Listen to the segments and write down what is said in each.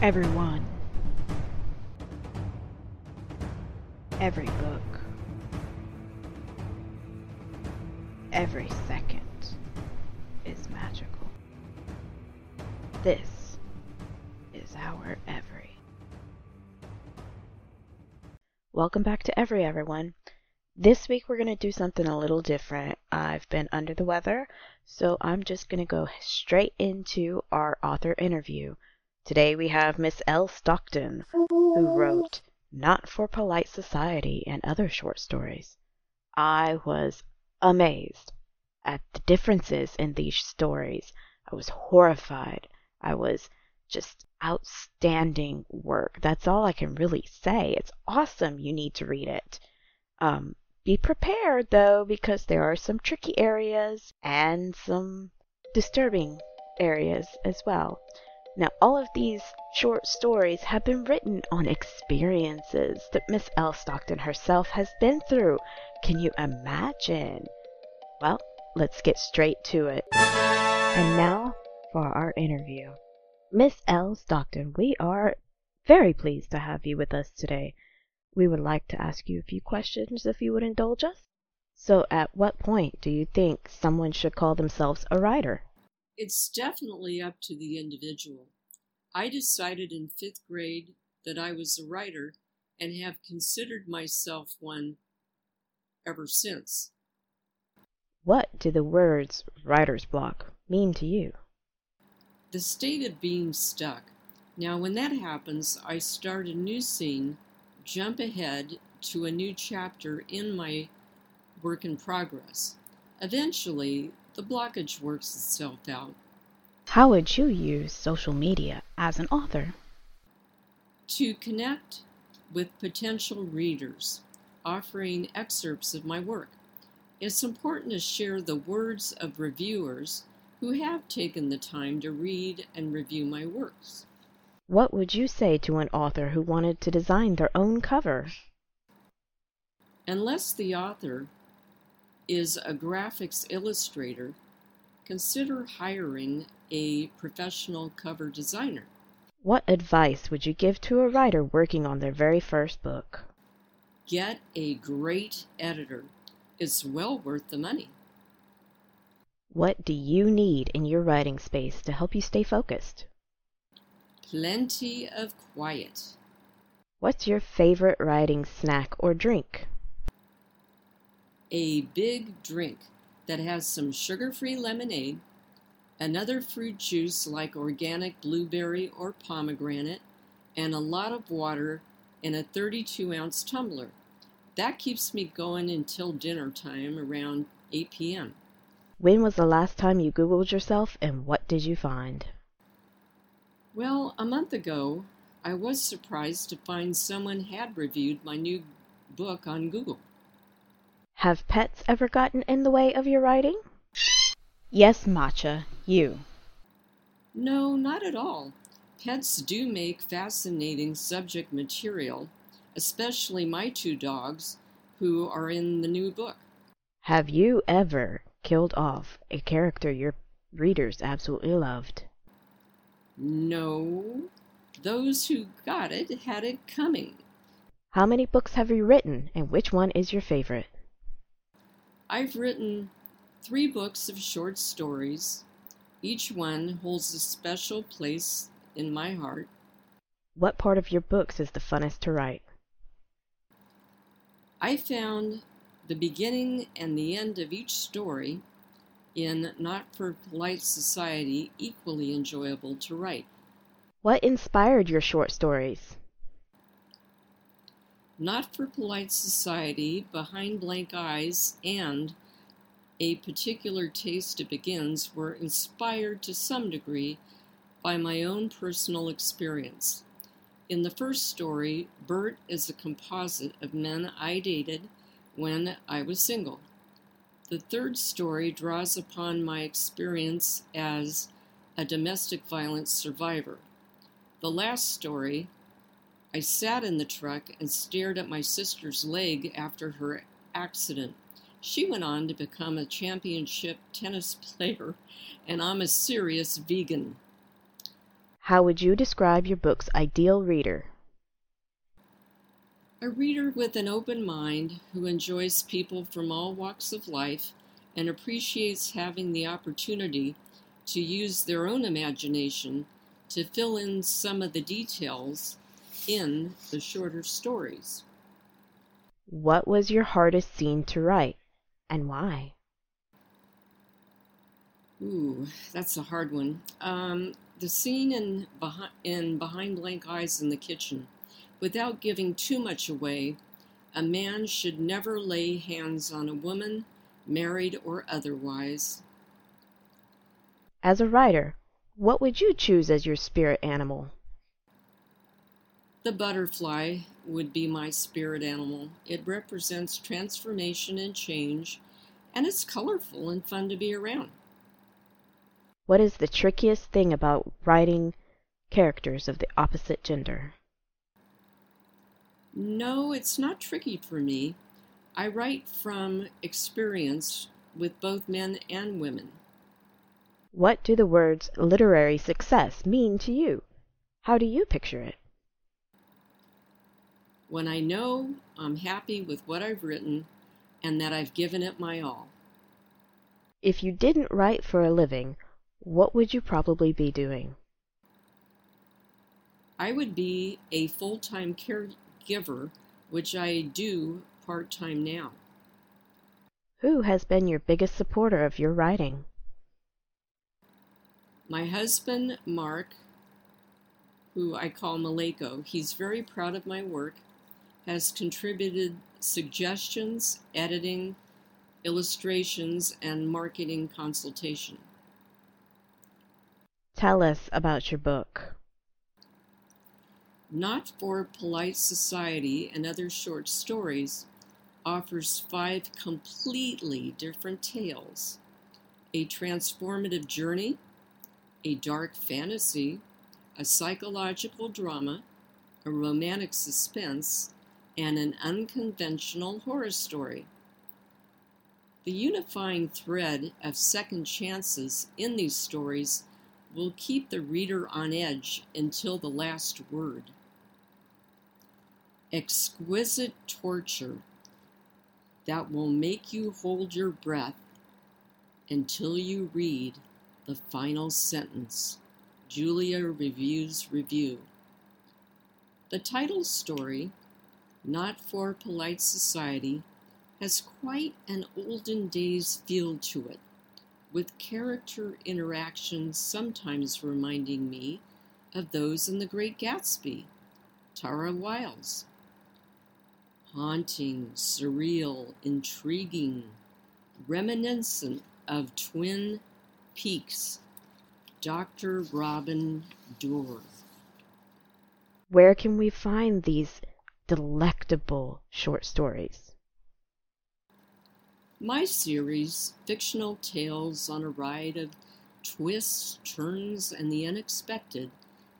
Everyone. Every book. Every second is magical. This is our Everi. Welcome back to Everi, everyone. This week we're going to do something a little different. I've been under the weather, so I'm just going to go straight into our author interview. Today we have Miss Elle Stockton, who wrote Not for Polite Society and other short stories. I was amazed at the differences in these stories. I was horrified. I was just outstanding work. That's all I can really say. It's awesome. You need to read it. Um, be prepared though, because there are some tricky areas and some disturbing areas as well. Now, all of these short stories have been written on experiences that Miss Elle Stockton herself has been through. Can you imagine? Well, let's get straight to it. And now for our interview. Miss Elle Stockton, we are very pleased to have you with us today. We would like to ask you a few questions if you would indulge us. So, at what point do you think someone should call themselves a writer? It's definitely up to the individual. I decided in fifth grade that I was a writer and have considered myself one ever since. What do the words writer's block mean to you? The state of being stuck. Now, when that happens, I start a new scene jump ahead to a new chapter in my work in progress. Eventually, the blockage works itself out. How would you use social media as an author? To connect with potential readers, offering excerpts of my work. It's important to share the words of reviewers who have taken the time to read and review my works. What would you say to an author who wanted to design their own cover? Unless the author is a graphics illustrator, consider hiring a professional cover designer. What advice would you give to a writer working on their very first book? Get a great editor. It's well worth the money. What do you need in your writing space to help you stay focused? Plenty of quiet. What's your favorite writing snack or drink? A big drink that has some sugar free lemonade, another fruit juice like organic blueberry or pomegranate, and a lot of water in a 32 ounce tumbler. That keeps me going until dinner time around 8 p.m. When was the last time you Googled yourself and what did you find? Well, a month ago, I was surprised to find someone had reviewed my new book on Google. Have pets ever gotten in the way of your writing? Yes, Matcha, you. No, not at all. Pets do make fascinating subject material, especially my two dogs, who are in the new book. Have you ever killed off a character your readers absolutely loved? No, those who got it had it coming. How many books have you written, and which one is your favorite? I've written three books of short stories. Each one holds a special place in my heart. What part of your books is the funnest to write? I found the beginning and the end of each story in Not for Polite Society equally enjoyable to write. What inspired your short stories? Not for Polite Society, Behind Blank Eyes, and A Particular Taste It Begins were inspired to some degree by my own personal experience. In the first story, Bert is a composite of men I dated when I was single. The third story draws upon my experience as a domestic violence survivor. The last story, I sat in the truck and stared at my sister's leg after her accident. She went on to become a championship tennis player, and I'm a serious vegan. How would you describe your book's ideal reader? A reader with an open mind who enjoys people from all walks of life and appreciates having the opportunity to use their own imagination to fill in some of the details in the shorter stories. What was your hardest scene to write and why? Ooh, that's a hard one. Um, the scene in behind, in behind Blank Eyes in the kitchen. Without giving too much away, a man should never lay hands on a woman, married or otherwise. As a writer, what would you choose as your spirit animal? The butterfly would be my spirit animal. It represents transformation and change, and it's colorful and fun to be around. What is the trickiest thing about writing characters of the opposite gender? No, it's not tricky for me. I write from experience with both men and women. What do the words literary success mean to you? How do you picture it? When I know I'm happy with what I've written and that I've given it my all. If you didn't write for a living, what would you probably be doing? I would be a full time caregiver, which I do part time now. Who has been your biggest supporter of your writing? My husband, Mark, who I call Maleko, he's very proud of my work, has contributed suggestions, editing, illustrations, and marketing consultation. Tell us about your book. Not for Polite Society and Other Short Stories offers five completely different tales a transformative journey, a dark fantasy, a psychological drama, a romantic suspense, and an unconventional horror story. The unifying thread of second chances in these stories will keep the reader on edge until the last word. Exquisite torture that will make you hold your breath until you read the final sentence. Julia Reviews Review. The title story, Not for Polite Society, has quite an olden days feel to it with character interactions sometimes reminding me of those in The Great Gatsby, Tara Wiles. Haunting, surreal, intriguing, reminiscent of Twin Peaks, Dr. Robin Dorr. Where can we find these delectable short stories? My series, Fictional Tales on a Ride of Twists, Turns, and the Unexpected,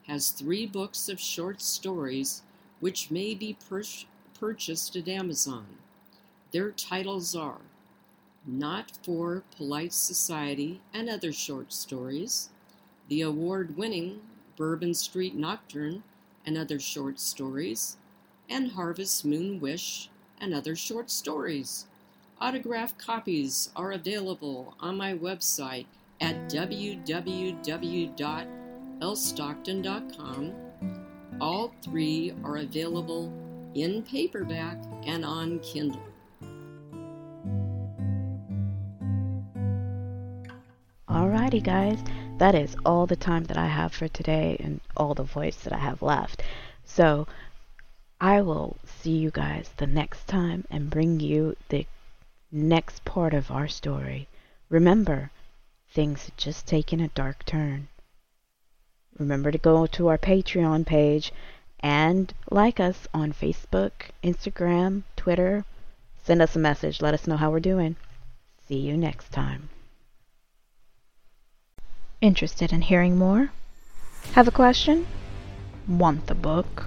has three books of short stories which may be pur- purchased at Amazon. Their titles are Not for Polite Society and Other Short Stories, the award winning Bourbon Street Nocturne and Other Short Stories, and Harvest Moon Wish and Other Short Stories. Autographed copies are available on my website at www.lstockton.com. All three are available in paperback and on Kindle. Alrighty, guys, that is all the time that I have for today and all the voice that I have left. So, I will see you guys the next time and bring you the next part of our story. Remember, things had just taken a dark turn. Remember to go to our Patreon page and like us on Facebook, Instagram, Twitter. Send us a message. Let us know how we're doing. See you next time. Interested in hearing more? Have a question? Want the book?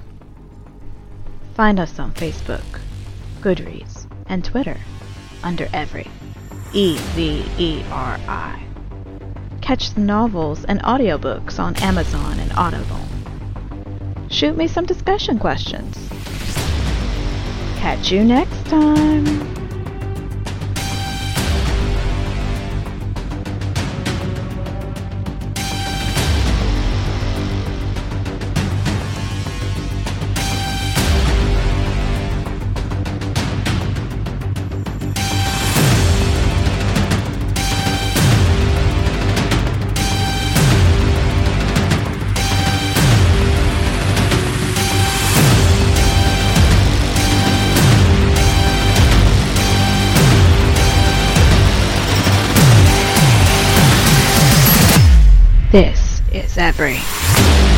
Find us on Facebook, Goodreads, and Twitter under Everi. E V E R I. catch the novels and audiobooks on Amazon and Audible. Shoot me some discussion questions. Catch you next time. This is Everi.